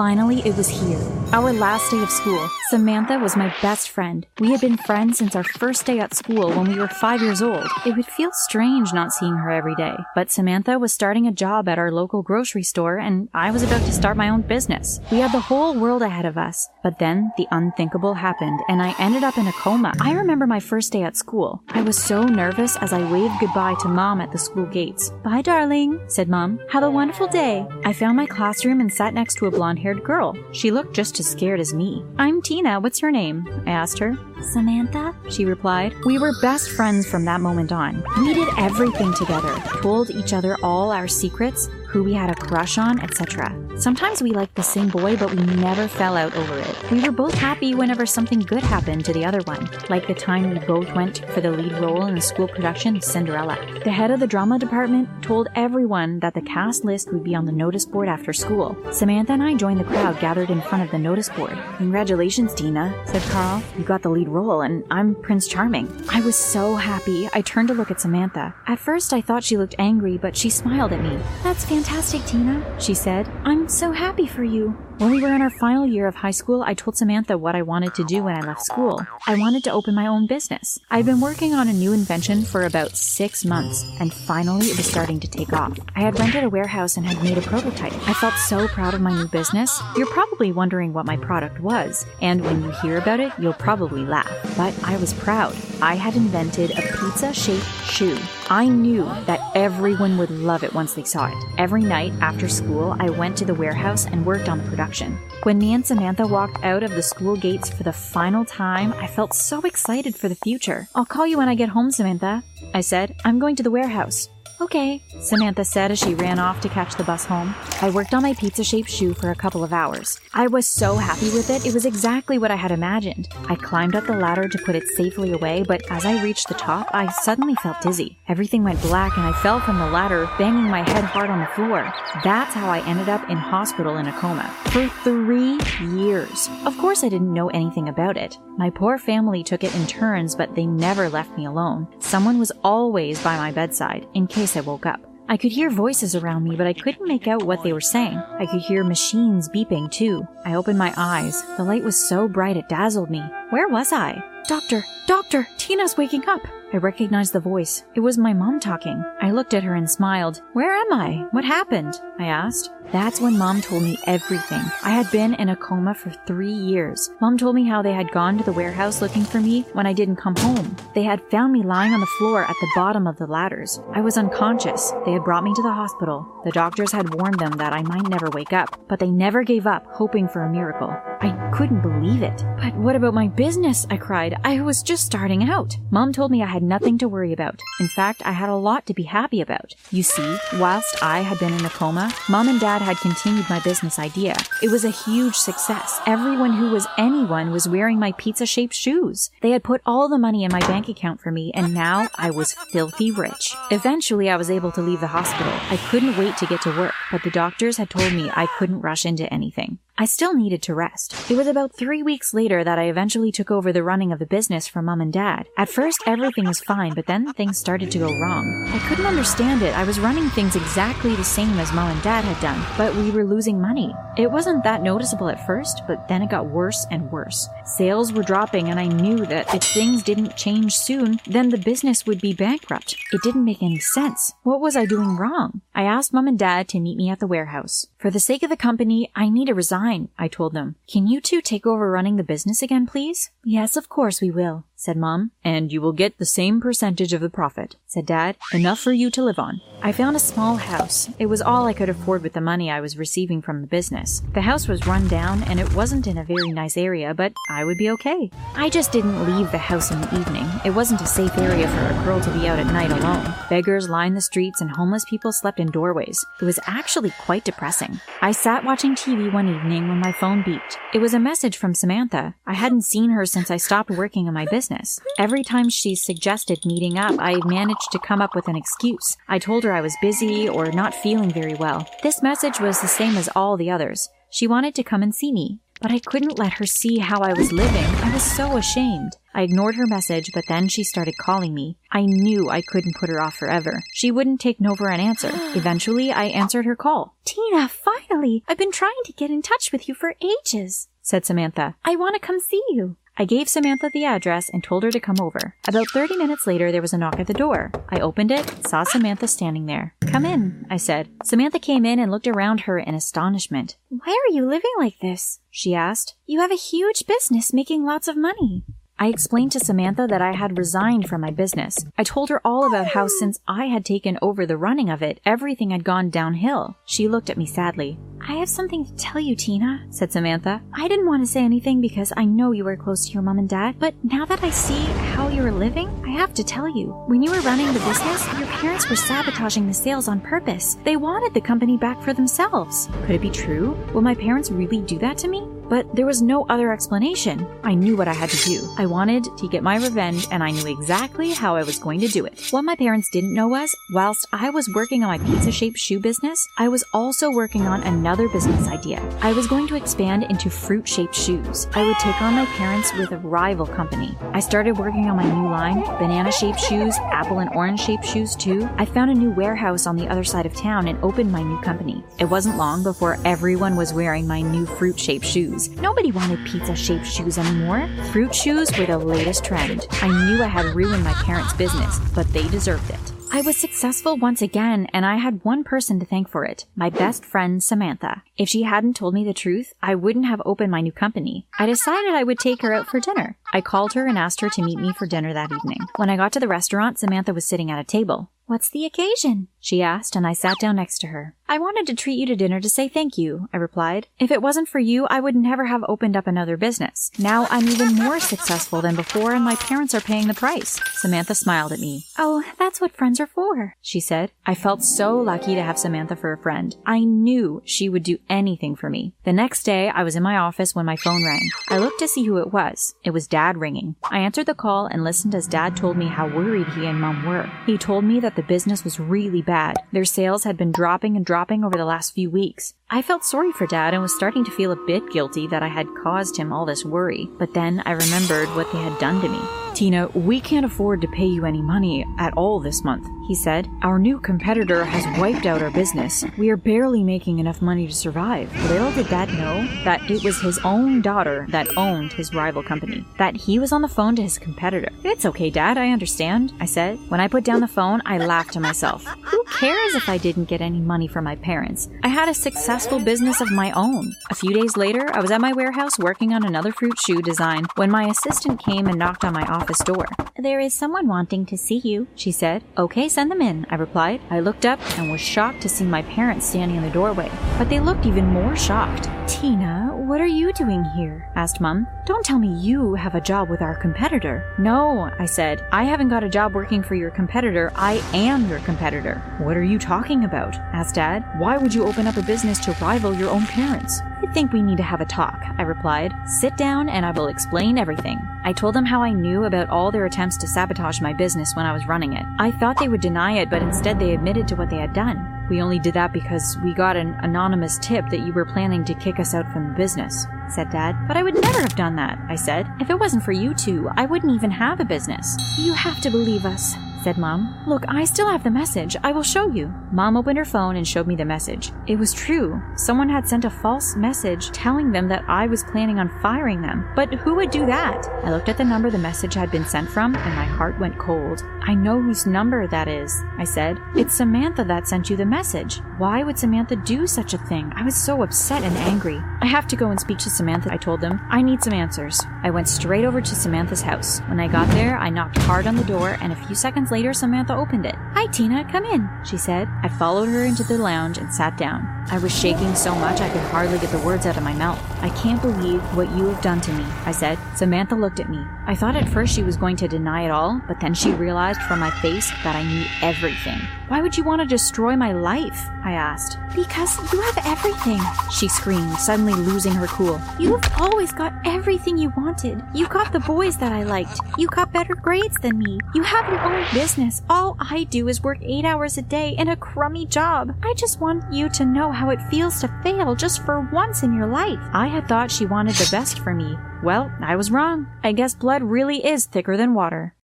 Finally, it was here. Our last day of school. Samantha was my best friend. We had been friends since our first day at school when we were five years old. It would feel strange not seeing her every day. But Samantha was starting a job at our local grocery store, and I was about to start my own business. We had the whole world ahead of us. But then the unthinkable happened, and I ended up in a coma. I remember my first day at school. I was so nervous as I waved goodbye to mom at the school gates. Bye, darling, said mom. Have a wonderful day. I found my classroom and sat next to a blonde haired girl. She looked just as scared as me. I'm Tina. What's your name? I asked her. Samantha, she replied. We were best friends from that moment on. We did everything together, told each other all our secrets, who we had a crush on, etc. Sometimes we liked the same boy, but we never fell out over it. We were both happy whenever something good happened to the other one, like the time we both went for the lead role in the school production of Cinderella. The head of the drama department told everyone that the cast list would be on the notice board after school. Samantha and I joined the crowd gathered in front of the notice board. Congratulations, Tina, said Carl. You got the lead role, and I'm Prince Charming. I was so happy. I turned to look at Samantha. At first, I thought she looked angry, but she smiled at me. That's fantastic, Tina, she said. I'm so happy for you. When we were in our final year of high school, I told Samantha what I wanted to do when I left school. I wanted to open my own business. I'd been working on a new invention for about six months, and finally it was starting to take off. I had rented a warehouse and had made a prototype. I felt so proud of my new business. You're probably wondering what my product was, and when you hear about it, you'll probably laugh. But I was proud. I had invented a pizza shaped shoe. I knew that everyone would love it once they saw it. Every night after school, I went to the warehouse and worked on the production. When me and Samantha walked out of the school gates for the final time, I felt so excited for the future. I'll call you when I get home, Samantha. I said, I'm going to the warehouse. Okay, Samantha said as she ran off to catch the bus home. I worked on my pizza shaped shoe for a couple of hours. I was so happy with it, it was exactly what I had imagined. I climbed up the ladder to put it safely away, but as I reached the top, I suddenly felt dizzy. Everything went black and I fell from the ladder, banging my head hard on the floor. That's how I ended up in hospital in a coma. For three years. Of course, I didn't know anything about it. My poor family took it in turns, but they never left me alone. Someone was always by my bedside, in case I woke up. I could hear voices around me, but I couldn't make out what they were saying. I could hear machines beeping too. I opened my eyes. The light was so bright it dazzled me. Where was I? Doctor, doctor, Tina's waking up. I recognized the voice. It was my mom talking. I looked at her and smiled. Where am I? What happened? I asked. That's when mom told me everything. I had been in a coma for three years. Mom told me how they had gone to the warehouse looking for me when I didn't come home. They had found me lying on the floor at the bottom of the ladders. I was unconscious. They had brought me to the hospital. The doctors had warned them that I might never wake up, but they never gave up, hoping for a miracle. I couldn't believe it. But what about my business? I cried. I was just starting out. Mom told me I had nothing to worry about. In fact, I had a lot to be happy about. You see, whilst I had been in a coma, Mom and Dad had continued my business idea. It was a huge success. Everyone who was anyone was wearing my pizza shaped shoes. They had put all the money in my bank account for me, and now I was filthy rich. Eventually, I was able to leave the hospital. I couldn't wait to get to work, but the doctors had told me I couldn't rush into anything. I still needed to rest. It was about three weeks later that I eventually took over the running of the business from mom and dad. At first, everything was fine, but then things started to go wrong. I couldn't understand it. I was running things exactly the same as mom and dad had done, but we were losing money. It wasn't that noticeable at first, but then it got worse and worse. Sales were dropping, and I knew that if things didn't change soon, then the business would be bankrupt. It didn't make any sense. What was I doing wrong? I asked mom and dad to meet me at the warehouse. For the sake of the company, I need to resign, I told them. Can you two take over running the business again, please? Yes, of course we will, said Mom. And you will get the same percentage of the profit, said Dad. Enough for you to live on. I found a small house. It was all I could afford with the money I was receiving from the business. The house was run down and it wasn't in a very nice area, but I would be okay. I just didn't leave the house in the evening. It wasn't a safe area for a girl to be out at night alone. Beggars lined the streets and homeless people slept in doorways. It was actually quite depressing. I sat watching TV one evening when my phone beeped. It was a message from Samantha. I hadn't seen her since I stopped working on my business. Every time she suggested meeting up, I managed to come up with an excuse. I told her I was busy or not feeling very well. This message was the same as all the others. She wanted to come and see me, but I couldn't let her see how I was living. I was so ashamed. I ignored her message, but then she started calling me. I knew I couldn't put her off forever. She wouldn't take no for an answer. Eventually, I answered her call. Tina, finally! I've been trying to get in touch with you for ages, said Samantha. I want to come see you. I gave Samantha the address and told her to come over. About 30 minutes later, there was a knock at the door. I opened it, saw Samantha standing there. Come in, I said. Samantha came in and looked around her in astonishment. Why are you living like this? She asked. You have a huge business making lots of money. I explained to Samantha that I had resigned from my business. I told her all about how since I had taken over the running of it, everything had gone downhill. She looked at me sadly. I have something to tell you, Tina, said Samantha. I didn't want to say anything because I know you were close to your mom and dad, but now that I see how you were living, I have to tell you. When you were running the business, your parents were sabotaging the sales on purpose. They wanted the company back for themselves. Could it be true? Will my parents really do that to me? But there was no other explanation. I knew what I had to do. I wanted to get my revenge, and I knew exactly how I was going to do it. What my parents didn't know was, whilst I was working on my pizza shaped shoe business, I was also working on another business idea. I was going to expand into fruit shaped shoes. I would take on my parents with a rival company. I started working on my new line banana shaped shoes, apple and orange shaped shoes, too. I found a new warehouse on the other side of town and opened my new company. It wasn't long before everyone was wearing my new fruit shaped shoes shoes. Nobody wanted pizza shaped shoes anymore. Fruit shoes were the latest trend. I knew I had ruined my parents' business, but they deserved it. I was successful once again, and I had one person to thank for it my best friend, Samantha. If she hadn't told me the truth, I wouldn't have opened my new company. I decided I would take her out for dinner. I called her and asked her to meet me for dinner that evening. When I got to the restaurant, Samantha was sitting at a table. What's the occasion? She asked, and I sat down next to her. I wanted to treat you to dinner to say thank you, I replied. If it wasn't for you, I would never have opened up another business. Now I'm even more successful than before, and my parents are paying the price. Samantha smiled at me. Oh, that's what friends are for, she said. I felt so lucky to have Samantha for a friend. I knew she would do anything for me. The next day, I was in my office when my phone rang. I looked to see who it was. It was Dad ringing. I answered the call and listened as Dad told me how worried he and Mom were. He told me that the business was really bad. Their sales had been dropping and dropping over the last few weeks. I felt sorry for Dad and was starting to feel a bit guilty that I had caused him all this worry. But then I remembered what they had done to me. Tina, we can't afford to pay you any money at all this month, he said. Our new competitor has wiped out our business. We are barely making enough money to survive. Little did Dad know that it was his own daughter that owned his rival company, that he was on the phone to his competitor. It's okay, Dad, I understand, I said. When I put down the phone, I laughed to myself. Who cares if I didn't get any money from my parents? I had a successful business of my own. A few days later, I was at my warehouse working on another fruit shoe design when my assistant came and knocked on my office door. There is someone wanting to see you, she said. Okay, send them in, I replied. I looked up and was shocked to see my parents standing in the doorway, but they looked even more shocked. Tina, what are you doing here? asked Mum. Don't tell me you have a job with our competitor. No, I said. I haven't got a job working for your competitor. I am your competitor. What are you talking about? asked Dad. Why would you open up a business to rival your own parents? I think we need to have a talk, I replied. Sit down and I will explain everything. I told them how I knew about all their attempts to sabotage my business when I was running it. I thought they would deny it, but instead they admitted to what they had done. We only did that because we got an anonymous tip that you were planning to kick us out from the business, said Dad. But I would never have done that, I said. If it wasn't for you two, I wouldn't even have a business. You have to believe us, said Mom. Look, I still have the message. I will show you. Mom opened her phone and showed me the message. It was true. Someone had sent a false message telling them that I was planning on firing them. But who would do that? I looked at the number the message had been sent from and my heart went cold. I know whose number that is, I said. It's Samantha that sent you the message. Why would Samantha do such a thing? I was so upset and angry. I have to go and speak to Samantha, I told them. I need some answers. I went straight over to Samantha's house. When I got there, I knocked hard on the door and a few seconds later, Samantha opened it. Hi, Tina, come in, she said. I followed her into the lounge and sat down. I was shaking so much I could hardly get the words out of my mouth. I can't believe what you have done to me, I said. Samantha looked at me. I thought at first she was going to deny it all, but then she realized from my face that I knew everything. Why would you want to destroy my life? I asked. Because you have everything, she screamed, suddenly losing her cool. You have always got everything you wanted. You got the boys that I liked. You got better grades than me. You have your own business. All I do is work eight hours a day in a crummy job. I just want you to know how it feels to fail just for once in your life. I had thought she wanted the best for me. Well, I was wrong. I guess blood really is thicker than water.